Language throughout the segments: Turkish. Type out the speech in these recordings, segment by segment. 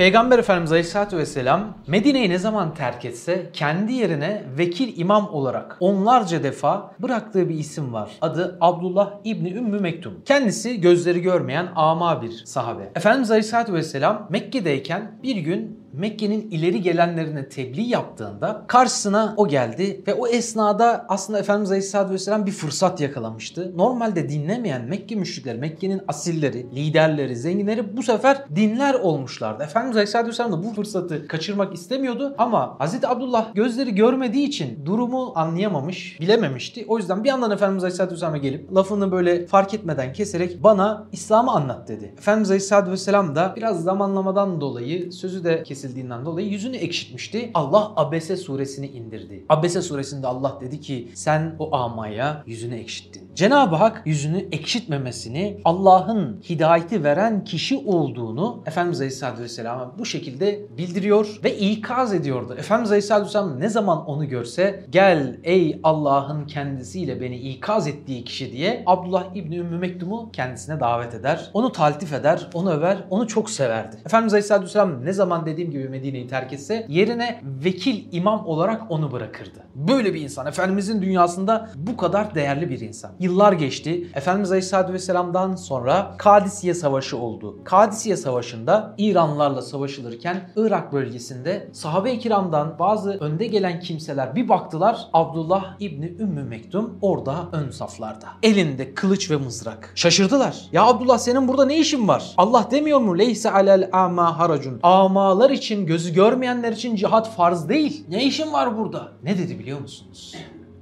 Peygamber Efendimiz Aleyhisselatü Vesselam Medine'yi ne zaman terk etse kendi yerine vekil imam olarak onlarca defa bıraktığı bir isim var. Adı Abdullah İbni Ümmü Mektum. Kendisi gözleri görmeyen ama bir sahabe. Efendimiz Aleyhisselatü Vesselam Mekke'deyken bir gün Mekke'nin ileri gelenlerine tebliğ yaptığında karşısına o geldi ve o esnada aslında Efendimiz Aleyhisselatü Vesselam bir fırsat yakalamıştı. Normalde dinlemeyen Mekke müşrikleri, Mekke'nin asilleri, liderleri, zenginleri bu sefer dinler olmuşlardı. Efendimiz Aleyhisselatü Vesselam da bu fırsatı kaçırmak istemiyordu ama Hazreti Abdullah gözleri görmediği için durumu anlayamamış, bilememişti. O yüzden bir yandan Efendimiz Aleyhisselatü Vesselam'a gelip lafını böyle fark etmeden keserek bana İslam'ı anlat dedi. Efendimiz Aleyhisselatü Vesselam da biraz zamanlamadan dolayı sözü de kesildiğinden dolayı yüzünü ekşitmişti. Allah Abese suresini indirdi. Abese suresinde Allah dedi ki sen o amaya yüzünü ekşittin. Cenab-ı Hak yüzünü ekşitmemesini Allah'ın hidayeti veren kişi olduğunu Efendimiz Aleyhisselatü Vesselam'a bu şekilde bildiriyor ve ikaz ediyordu. Efendimiz Aleyhisselatü Vesselam ne zaman onu görse gel ey Allah'ın kendisiyle beni ikaz ettiği kişi diye Abdullah İbni Ümmü Mektum'u kendisine davet eder. Onu taltif eder, onu över, onu çok severdi. Efendimiz Aleyhisselatü Vesselam ne zaman dediğim gibi Medine'yi terk etse yerine vekil imam olarak onu bırakırdı. Böyle bir insan. Efendimizin dünyasında bu kadar değerli bir insan. Yıllar geçti. Efendimiz Aleyhisselatü Vesselam'dan sonra Kadisiye Savaşı oldu. Kadisiye Savaşı'nda İranlarla savaşılırken Irak bölgesinde sahabe-i kiramdan bazı önde gelen kimseler bir baktılar Abdullah İbni Ümmü Mektum orada ön saflarda. Elinde kılıç ve mızrak. Şaşırdılar. Ya Abdullah senin burada ne işin var? Allah demiyor mu? Leyse alel ama haracun. Amalar için, gözü görmeyenler için cihat farz değil. Ne işin var burada? Ne dedi biliyor musunuz?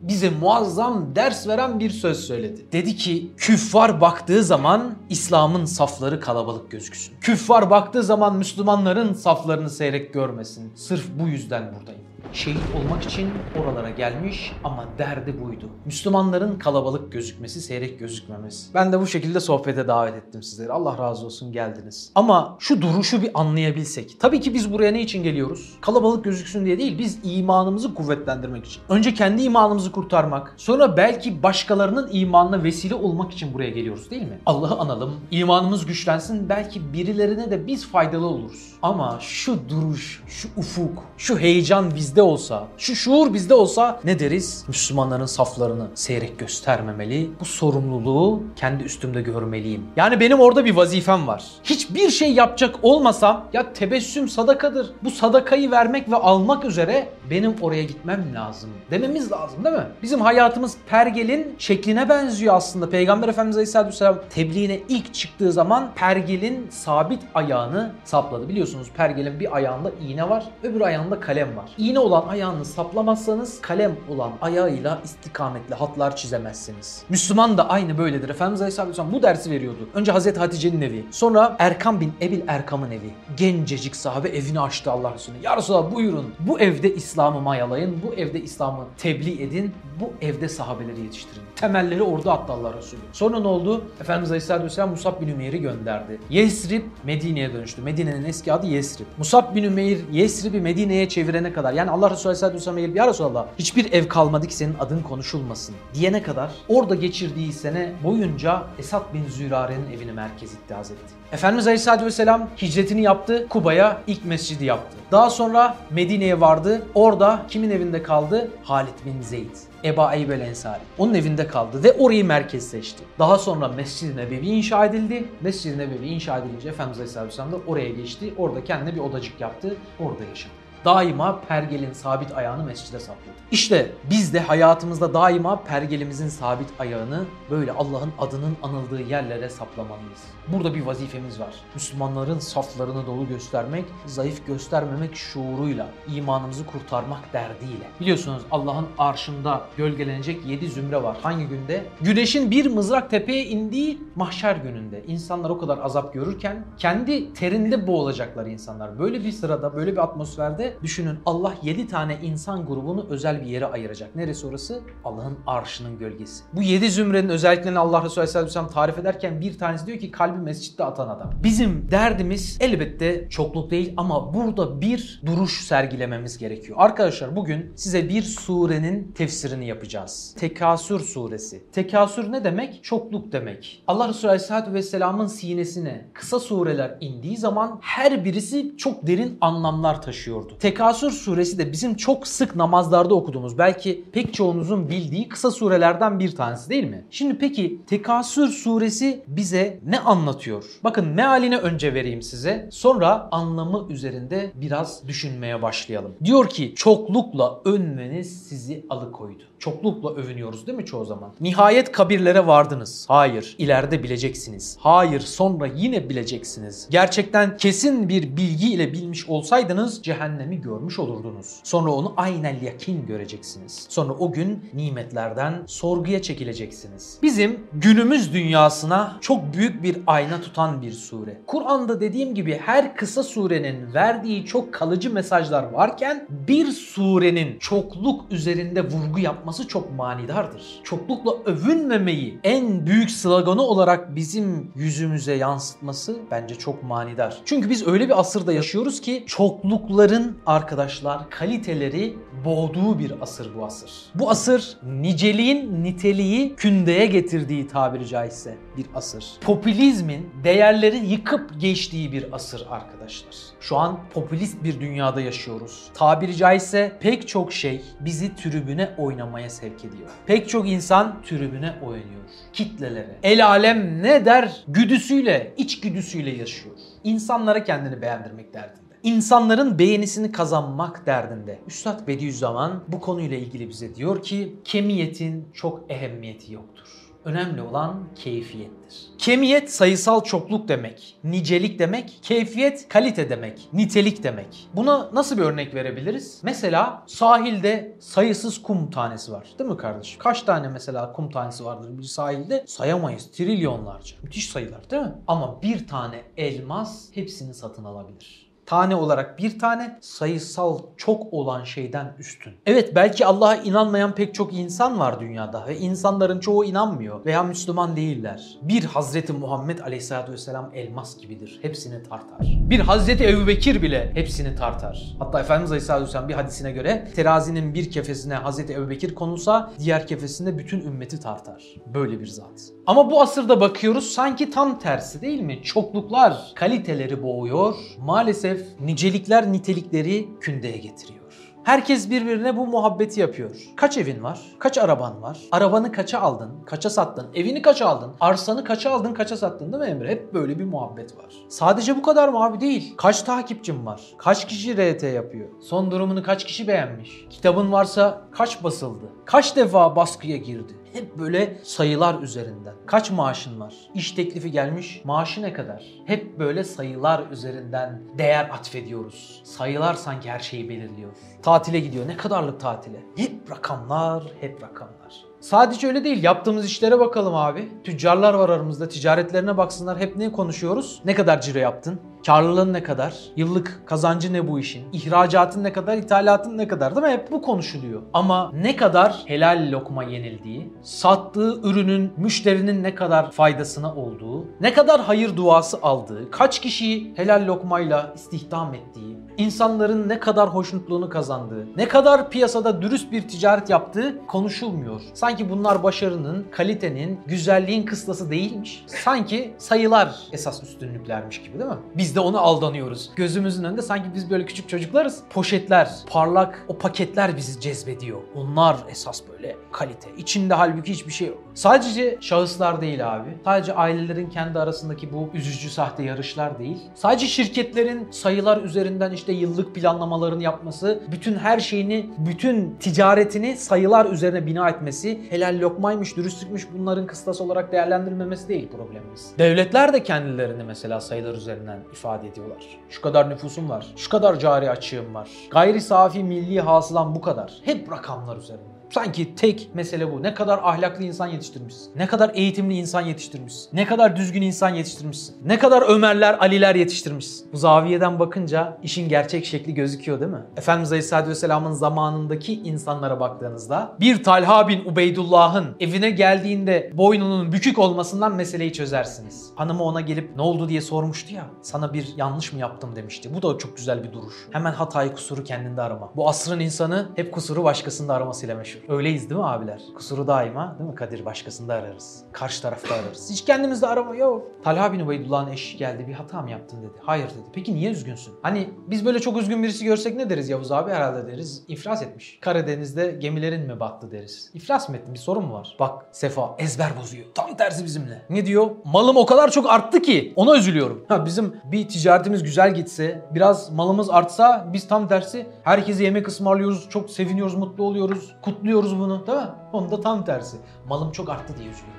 bize muazzam ders veren bir söz söyledi. Dedi ki küffar baktığı zaman İslam'ın safları kalabalık gözüksün. Küffar baktığı zaman Müslümanların saflarını seyrek görmesin. Sırf bu yüzden buradayım. Şehit olmak için oralara gelmiş ama derdi buydu. Müslümanların kalabalık gözükmesi, seyrek gözükmemesi. Ben de bu şekilde sohbete davet ettim sizleri. Allah razı olsun geldiniz. Ama şu duruşu bir anlayabilsek. Tabii ki biz buraya ne için geliyoruz? Kalabalık gözüksün diye değil, biz imanımızı kuvvetlendirmek için. Önce kendi imanımızı kurtarmak, sonra belki başkalarının imanına vesile olmak için buraya geliyoruz değil mi? Allah'ı analım, imanımız güçlensin, belki birilerine de biz faydalı oluruz. Ama şu duruş, şu ufuk, şu heyecan bizde olsa, şu şuur bizde olsa ne deriz? Müslümanların saflarını seyrek göstermemeli. Bu sorumluluğu kendi üstümde görmeliyim. Yani benim orada bir vazifem var. Hiçbir şey yapacak olmasam ya tebessüm sadakadır. Bu sadakayı vermek ve almak üzere benim oraya gitmem lazım. Dememiz lazım değil mi? Bizim hayatımız pergelin şekline benziyor aslında. Peygamber Efendimiz Aleyhisselatü Vesselam tebliğine ilk çıktığı zaman pergelin sabit ayağını sapladı. Biliyorsunuz pergelin bir ayağında iğne var, öbür ayağında kalem var. İğne olan ayağını saplamazsanız kalem olan ayağıyla istikametli hatlar çizemezsiniz. Müslüman da aynı böyledir. Efendimiz Aleyhisselatü Vesselam bu dersi veriyordu. Önce Hazreti Hatice'nin evi, sonra Erkam bin Ebil Erkam'ın evi. Gencecik sahabe evini açtı Allah Resulü. Ya Resulallah buyurun bu evde İslam'ı mayalayın, bu evde İslam'ı tebliğ edin, bu evde sahabeleri yetiştirin. Temelleri orada attı Allah Resulü. Sonra ne oldu? Efendimiz Aleyhisselatü Vesselam Musab bin Ümeyr'i gönderdi. Yesrib Medine'ye dönüştü. Medine'nin eski adı Yesrib. Musab bin Ümeyr Yesrib'i Medine'ye çevirene kadar yani Allah Resulü Aleyhisselatü Vesselam'a gelip ya Resulallah hiçbir ev kalmadı ki senin adın konuşulmasın diyene kadar orada geçirdiği sene boyunca Esad bin Zürare'nin evini merkez etti Hazreti. Efendimiz Aleyhisselatü Vesselam hicretini yaptı. Kuba'ya ilk mescidi yaptı. Daha sonra Medine'ye vardı. Orada kimin evinde kaldı? Halid bin Zeyd. Eba Eyyub el Ensari. Onun evinde kaldı ve orayı merkez seçti. Daha sonra Mescid-i Nebevi inşa edildi. Mescid-i Nebevi inşa edilince Efendimiz Aleyhisselatü Vesselam da oraya geçti. Orada kendine bir odacık yaptı. Orada yaşadı daima pergelin sabit ayağını mescide sapladı. İşte biz de hayatımızda daima pergelimizin sabit ayağını böyle Allah'ın adının anıldığı yerlere saplamalıyız. Burada bir vazifemiz var. Müslümanların saflarını dolu göstermek, zayıf göstermemek şuuruyla, imanımızı kurtarmak derdiyle. Biliyorsunuz Allah'ın arşında gölgelenecek 7 zümre var. Hangi günde? Güneşin bir mızrak tepeye indiği mahşer gününde. İnsanlar o kadar azap görürken kendi terinde boğulacaklar insanlar. Böyle bir sırada, böyle bir atmosferde düşünün Allah 7 tane insan grubunu özel bir yere ayıracak. Neresi orası? Allah'ın arşının gölgesi. Bu 7 zümrenin özelliklerini Allah Resulü Aleyhisselam tarif ederken bir tanesi diyor ki kalbi mescitte atan adam. Bizim derdimiz elbette çokluk değil ama burada bir duruş sergilememiz gerekiyor. Arkadaşlar bugün size bir surenin tefsirini yapacağız. Tekasür suresi. Tekasür ne demek? Çokluk demek. Allah Resulü Aleyhisselatü Vesselam'ın sinesine kısa sureler indiği zaman her birisi çok derin anlamlar taşıyordu. Tekasür suresi de bizim çok sık namazlarda okuduğumuz belki pek çoğunuzun bildiği kısa surelerden bir tanesi değil mi? Şimdi peki Tekasür suresi bize ne anlatıyor? Bakın mealini önce vereyim size. Sonra anlamı üzerinde biraz düşünmeye başlayalım. Diyor ki çoklukla övünmeniz sizi alıkoydu. Çoklukla övünüyoruz değil mi çoğu zaman? Nihayet kabirlere vardınız. Hayır, ileride bileceksiniz. Hayır, sonra yine bileceksiniz. Gerçekten kesin bir bilgi ile bilmiş olsaydınız cehennemi görmüş olurdunuz. Sonra onu aynel yakin göreceksiniz. Sonra o gün nimetlerden sorguya çekileceksiniz. Bizim günümüz dünyasına çok büyük bir ayna tutan bir sure. Kur'an'da dediğim gibi her kısa surenin verdiği çok kalıcı mesajlar varken bir surenin çokluk üzerinde vurgu yapması çok manidardır. Çoklukla övünmemeyi en büyük sloganı olarak bizim yüzümüze yansıtması bence çok manidar. Çünkü biz öyle bir asırda yaşıyoruz ki çoklukların arkadaşlar kaliteleri boğduğu bir asır bu asır. Bu asır niceliğin niteliği kündeye getirdiği tabiri caizse bir asır. Popülizmin değerleri yıkıp geçtiği bir asır arkadaşlar. Şu an popülist bir dünyada yaşıyoruz. Tabiri caizse pek çok şey bizi tribüne oynamaya sevk ediyor. Pek çok insan tribüne oynuyor. Kitlelere. El alem ne der güdüsüyle, iç güdüsüyle yaşıyor. İnsanlara kendini beğendirmek derdinde. İnsanların beğenisini kazanmak derdinde. Üstad Bediüzzaman bu konuyla ilgili bize diyor ki kemiyetin çok ehemmiyeti yoktur. Önemli olan keyfiyettir. Kemiyet sayısal çokluk demek, nicelik demek, keyfiyet kalite demek, nitelik demek. Buna nasıl bir örnek verebiliriz? Mesela sahilde sayısız kum tanesi var. Değil mi kardeşim? Kaç tane mesela kum tanesi vardır bir sahilde? Sayamayız. Trilyonlarca. Müthiş sayılar değil mi? Ama bir tane elmas hepsini satın alabilir tane olarak bir tane sayısal çok olan şeyden üstün. Evet belki Allah'a inanmayan pek çok insan var dünyada ve insanların çoğu inanmıyor veya Müslüman değiller. Bir Hazreti Muhammed Aleyhisselatü Vesselam elmas gibidir. Hepsini tartar. Bir Hazreti Ebubekir bile hepsini tartar. Hatta Efendimiz Aleyhisselatü Vesselam bir hadisine göre terazinin bir kefesine Hazreti Ebubekir konulsa diğer kefesinde bütün ümmeti tartar. Böyle bir zat. Ama bu asırda bakıyoruz sanki tam tersi değil mi? Çokluklar kaliteleri boğuyor. Maalesef nicelikler nitelikleri kündeye getiriyor. Herkes birbirine bu muhabbeti yapıyor. Kaç evin var? Kaç araban var? Arabanı kaça aldın? Kaça sattın? Evini kaça aldın? Arsanı kaça aldın? Kaça sattın değil mi Emre? Hep böyle bir muhabbet var. Sadece bu kadar mı abi? Değil. Kaç takipçin var? Kaç kişi RT yapıyor? Son durumunu kaç kişi beğenmiş? Kitabın varsa kaç basıldı? Kaç defa baskıya girdi? Hep böyle sayılar üzerinden. Kaç maaşın var? İş teklifi gelmiş. Maaşı ne kadar? Hep böyle sayılar üzerinden değer atfediyoruz. Sayılar sanki her şeyi belirliyor. Tatile gidiyor. Ne kadarlık tatile? Hep rakamlar, hep rakamlar. Sadece öyle değil. Yaptığımız işlere bakalım abi. Tüccarlar var aramızda. Ticaretlerine baksınlar. Hep ne konuşuyoruz? Ne kadar ciro yaptın? Karlılığın ne kadar? Yıllık kazancı ne bu işin? İhracatın ne kadar? ithalatın ne kadar? Değil mi? Hep bu konuşuluyor. Ama ne kadar helal lokma yenildiği, sattığı ürünün müşterinin ne kadar faydasına olduğu, ne kadar hayır duası aldığı, kaç kişiyi helal lokmayla istihdam ettiği, insanların ne kadar hoşnutluğunu kazandığı, ne kadar piyasada dürüst bir ticaret yaptığı konuşulmuyor. Sanki bunlar başarının, kalitenin, güzelliğin kıstası değilmiş. Sanki sayılar esas üstünlüklermiş gibi değil mi? Biz de ona aldanıyoruz. Gözümüzün önünde sanki biz böyle küçük çocuklarız. Poşetler, parlak o paketler bizi cezbediyor. Onlar esas böyle kalite. İçinde halbuki hiçbir şey yok. Sadece şahıslar değil abi. Sadece ailelerin kendi arasındaki bu üzücü sahte yarışlar değil. Sadece şirketlerin sayılar üzerinden işte yıllık planlamalarını yapması, bütün her şeyini, bütün ticaretini sayılar üzerine bina etmesi, helal lokmaymış, dürüstlükmüş bunların kıstas olarak değerlendirilmemesi değil problemimiz. Devletler de kendilerini mesela sayılar üzerinden ifade ediyorlar. Şu kadar nüfusum var, şu kadar cari açığım var, gayri safi milli hasılam bu kadar. Hep rakamlar üzerinde. Sanki tek mesele bu. Ne kadar ahlaklı insan yetiştirmişsin. Ne kadar eğitimli insan yetiştirmişsin. Ne kadar düzgün insan yetiştirmişsin. Ne kadar Ömerler, Aliler yetiştirmişsin. Bu zaviyeden bakınca işin gerçek şekli gözüküyor değil mi? Efendimiz Aleyhisselatü Vesselam'ın zamanındaki insanlara baktığınızda bir Talha bin Ubeydullah'ın evine geldiğinde boynunun bükük olmasından meseleyi çözersiniz. Hanımı ona gelip ne oldu diye sormuştu ya. Sana bir yanlış mı yaptım demişti. Bu da çok güzel bir duruş. Hemen hatayı kusuru kendinde arama. Bu asrın insanı hep kusuru başkasında aramasıyla meşhur. Öyleyiz değil mi abiler? Kusuru daima değil mi Kadir? Başkasında ararız. Karşı tarafta ararız. Hiç kendimizde arama yok. Talha bin Ubeydullah'ın eşi geldi bir hata mı yaptın dedi. Hayır dedi. Peki niye üzgünsün? Hani biz böyle çok üzgün birisi görsek ne deriz Yavuz abi herhalde deriz. İflas etmiş. Karadeniz'de gemilerin mi battı deriz. İflas mı ettin? Bir sorun mu var? Bak Sefa ezber bozuyor. Tam tersi bizimle. Ne diyor? Malım o kadar çok arttı ki ona üzülüyorum. Ha bizim bir ticaretimiz güzel gitse, biraz malımız artsa biz tam tersi herkese yemek ısmarlıyoruz, çok seviniyoruz, mutlu oluyoruz, kutluyoruz bunu değil mi? Onda tam tersi. Malım çok arttı diye üzülüyorum.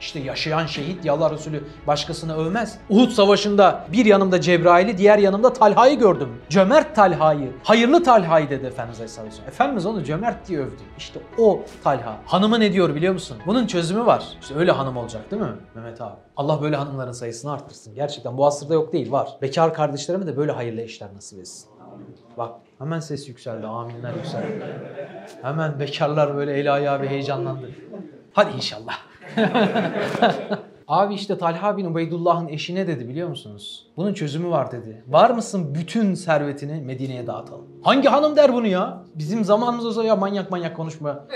İşte yaşayan şehit ya Allah Resulü başkasını övmez. Uhud savaşında bir yanımda Cebrail'i diğer yanımda Talha'yı gördüm. Cömert Talha'yı, hayırlı Talha'yı dedi Efendimiz Aleyhisselatü Vesselam. Efendimiz onu cömert diye övdü. İşte o Talha. Hanımı ne diyor biliyor musun? Bunun çözümü var. İşte öyle hanım olacak değil mi Mehmet abi? Allah böyle hanımların sayısını arttırsın. Gerçekten bu asırda yok değil var. Bekar kardeşlerime de böyle hayırlı eşler nasip etsin. Bak hemen ses yükseldi. Aminler yükseldi. Hemen bekarlar böyle eli ayağı bir heyecanlandı. Hadi inşallah. Abi işte Talha bin Ubeydullah'ın eşi ne dedi biliyor musunuz? Bunun çözümü var dedi. Var mısın bütün servetini Medine'ye dağıtalım. Hangi hanım der bunu ya? Bizim zamanımız olsa ya manyak manyak konuşma.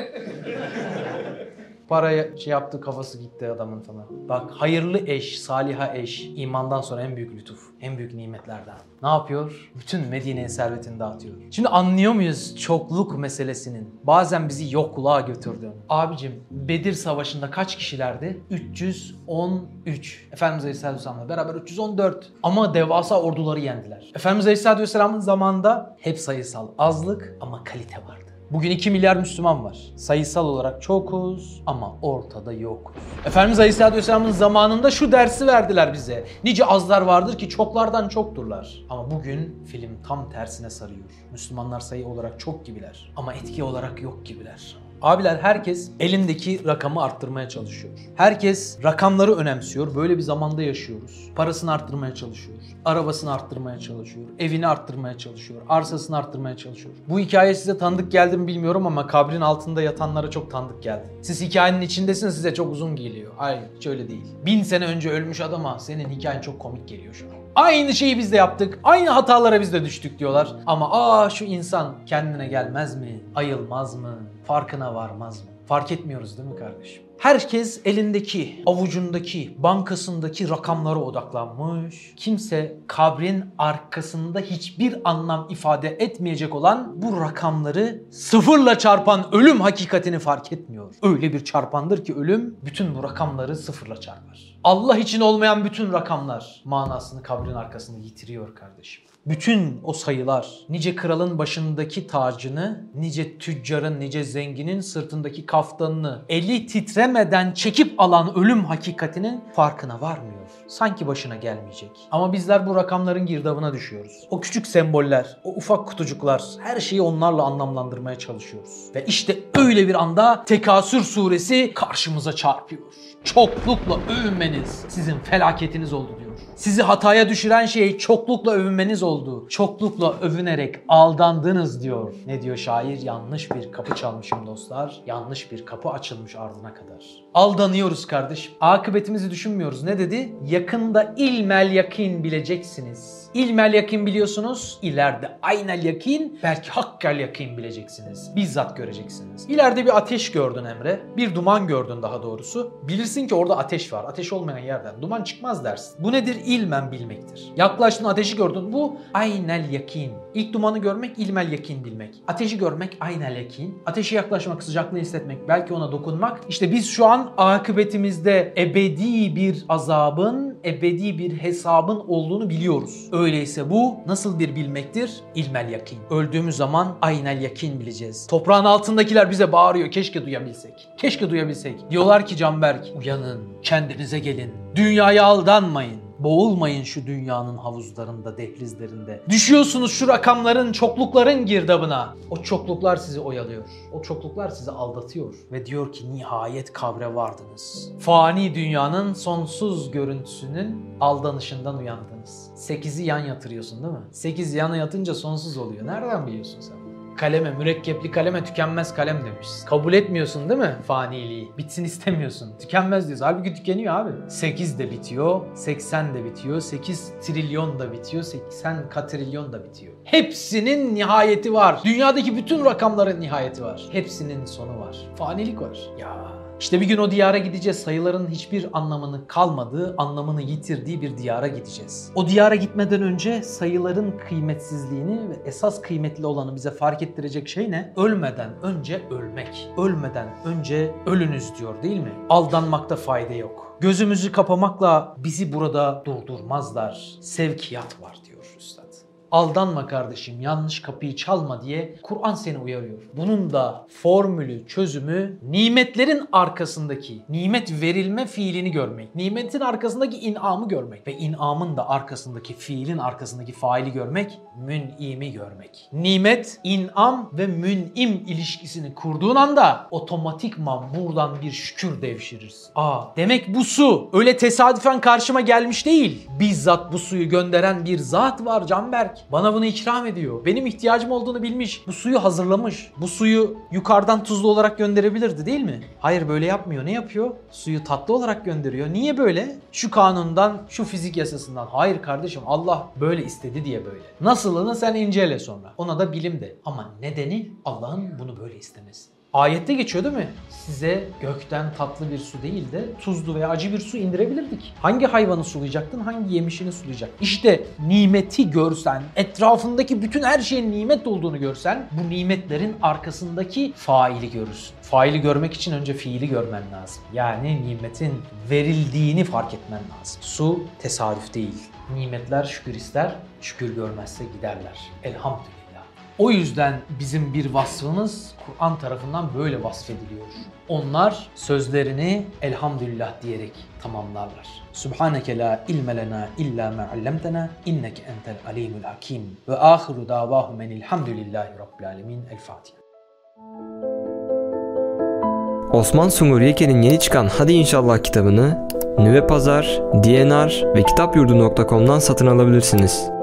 Paraya şey yaptı kafası gitti adamın falan. Bak hayırlı eş, saliha eş imandan sonra en büyük lütuf, en büyük nimetlerden. Ne yapıyor? Bütün Medine'ye servetini dağıtıyor. Şimdi anlıyor muyuz çokluk meselesinin bazen bizi yokluğa götürdüğünü? Abicim Bedir Savaşı'nda kaç kişilerdi? 313. Efendimiz Aleyhisselatü Vesselam'la beraber 314. Ama devasa orduları yendiler. Efendimiz Aleyhisselatü Vesselam'ın zamanında hep sayısal azlık ama kalite vardı. Bugün 2 milyar Müslüman var. Sayısal olarak çokuz ama ortada yokuz. Efendimiz Aleyhisselatü Vesselam'ın zamanında şu dersi verdiler bize. Nice azlar vardır ki çoklardan çokturlar. Ama bugün film tam tersine sarıyor. Müslümanlar sayı olarak çok gibiler ama etki olarak yok gibiler. Abiler herkes elindeki rakamı arttırmaya çalışıyor. Herkes rakamları önemsiyor. Böyle bir zamanda yaşıyoruz. Parasını arttırmaya çalışıyor. Arabasını arttırmaya çalışıyor. Evini arttırmaya çalışıyor. Arsasını arttırmaya çalışıyor. Bu hikaye size tanıdık geldi mi bilmiyorum ama kabrin altında yatanlara çok tanıdık geldi. Siz hikayenin içindesiniz size çok uzun geliyor. Hayır hiç öyle değil. Bin sene önce ölmüş adama senin hikayen çok komik geliyor şu an. Aynı şeyi biz de yaptık. Aynı hatalara biz de düştük diyorlar. Ama aa şu insan kendine gelmez mi? Ayılmaz mı? Farkına varmaz mı? Fark etmiyoruz değil mi kardeşim? Herkes elindeki, avucundaki, bankasındaki rakamlara odaklanmış. Kimse kabrin arkasında hiçbir anlam ifade etmeyecek olan bu rakamları sıfırla çarpan ölüm hakikatini fark etmiyor. Öyle bir çarpandır ki ölüm bütün bu rakamları sıfırla çarpar. Allah için olmayan bütün rakamlar manasını kabrin arkasında yitiriyor kardeşim. Bütün o sayılar nice kralın başındaki tacını, nice tüccarın, nice zenginin sırtındaki kaftanını eli titremeden çekip alan ölüm hakikatinin farkına varmıyor. Sanki başına gelmeyecek. Ama bizler bu rakamların girdabına düşüyoruz. O küçük semboller, o ufak kutucuklar her şeyi onlarla anlamlandırmaya çalışıyoruz. Ve işte öyle bir anda Tekasür suresi karşımıza çarpıyor. Çoklukla övünmeniz sizin felaketiniz oldu diyor. Sizi hataya düşüren şey çoklukla övünmeniz oldu. Çoklukla övünerek aldandınız diyor. Ne diyor şair? Yanlış bir kapı çalmışım dostlar. Yanlış bir kapı açılmış ardına kadar. Aldanıyoruz kardeşim. Akıbetimizi düşünmüyoruz. Ne dedi? Yakında ilmel yakin bileceksiniz. İlmel yakin biliyorsunuz. İleride aynel yakin, belki hakkel yakin bileceksiniz. Bizzat göreceksiniz. İleride bir ateş gördün Emre. Bir duman gördün daha doğrusu. Bilirsin ki orada ateş var. Ateş olmayan yerden duman çıkmaz dersin. Bu nedir? İlmen bilmektir. Yaklaştın ateşi gördün. Bu aynel yakin. İlk dumanı görmek ilmel yakin bilmek. Ateşi görmek aynel yakin. Ateşe yaklaşmak, sıcaklığını hissetmek, belki ona dokunmak. İşte biz şu an akıbetimizde ebedi bir azabın, ebedi bir hesabın olduğunu biliyoruz. Öyleyse bu nasıl bir bilmektir? İlmel yakin. Öldüğümüz zaman aynel yakin bileceğiz. Toprağın altındakiler bize bağırıyor. Keşke duyabilsek. Keşke duyabilsek. Diyorlar ki Canberk uyanın, kendinize gelin. Dünyaya aldanmayın. Boğulmayın şu dünyanın havuzlarında, dehlizlerinde. Düşüyorsunuz şu rakamların, çoklukların girdabına. O çokluklar sizi oyalıyor. O çokluklar sizi aldatıyor. Ve diyor ki nihayet kabre vardınız. Fani dünyanın sonsuz görüntüsünün aldanışından uyandınız. Sekizi yan yatırıyorsun değil mi? Sekiz yana yatınca sonsuz oluyor. Nereden biliyorsun sen? Kaleme, mürekkepli kaleme tükenmez kalem demişiz. Kabul etmiyorsun değil mi faniliği? Bitsin istemiyorsun. Tükenmez diyorsun. Halbuki tükeniyor abi. 8 de bitiyor, 80 de bitiyor, 8 trilyon da bitiyor, 80 katrilyon da bitiyor. Hepsinin nihayeti var. Dünyadaki bütün rakamların nihayeti var. Hepsinin sonu var. Fanilik var. Ya işte bir gün o diyara gideceğiz. Sayıların hiçbir anlamını kalmadığı, anlamını yitirdiği bir diyara gideceğiz. O diyara gitmeden önce sayıların kıymetsizliğini ve esas kıymetli olanı bize fark ettirecek şey ne? Ölmeden önce ölmek. Ölmeden önce ölünüz diyor değil mi? Aldanmakta fayda yok. Gözümüzü kapamakla bizi burada durdurmazlar. Sevkiyat var diyor. Aldanma kardeşim, yanlış kapıyı çalma diye Kur'an seni uyarıyor. Bunun da formülü, çözümü nimetlerin arkasındaki, nimet verilme fiilini görmek. Nimetin arkasındaki inamı görmek. Ve inamın da arkasındaki fiilin arkasındaki faili görmek, mün'imi görmek. Nimet, inam ve mün'im ilişkisini kurduğun anda otomatikman buradan bir şükür devşirirsin. Aa, demek bu su öyle tesadüfen karşıma gelmiş değil. Bizzat bu suyu gönderen bir zat var Canberk. Bana bunu ikram ediyor. Benim ihtiyacım olduğunu bilmiş. Bu suyu hazırlamış. Bu suyu yukarıdan tuzlu olarak gönderebilirdi değil mi? Hayır böyle yapmıyor. Ne yapıyor? Suyu tatlı olarak gönderiyor. Niye böyle? Şu kanundan, şu fizik yasasından. Hayır kardeşim Allah böyle istedi diye böyle. Nasılını sen incele sonra. Ona da bilim de. Ama nedeni Allah'ın bunu böyle istemesi. Ayette geçiyor değil mi? Size gökten tatlı bir su değil de tuzlu veya acı bir su indirebilirdik. Hangi hayvanı sulayacaktın, hangi yemişini sulayacak? İşte nimeti görsen, etrafındaki bütün her şeyin nimet olduğunu görsen, bu nimetlerin arkasındaki faili görürsün. Faili görmek için önce fiili görmen lazım. Yani nimetin verildiğini fark etmen lazım. Su tesadüf değil. Nimetler şükür ister, şükür görmezse giderler. Elhamdülillah. O yüzden bizim bir vasfımız Kur'an tarafından böyle vasfediliyor. Onlar sözlerini elhamdülillah diyerek tamamlarlar. Subhaneke la ilme lena illa ma allamtena inneke entel alimul hakim. Ve ahiru davahu menilhamdülillahi rabbil alemin. El Fatiha. Osman Sungur Yeke'nin yeni çıkan Hadi İnşallah kitabını Nüve Pazar, DNR ve kitapyurdu.com'dan satın alabilirsiniz.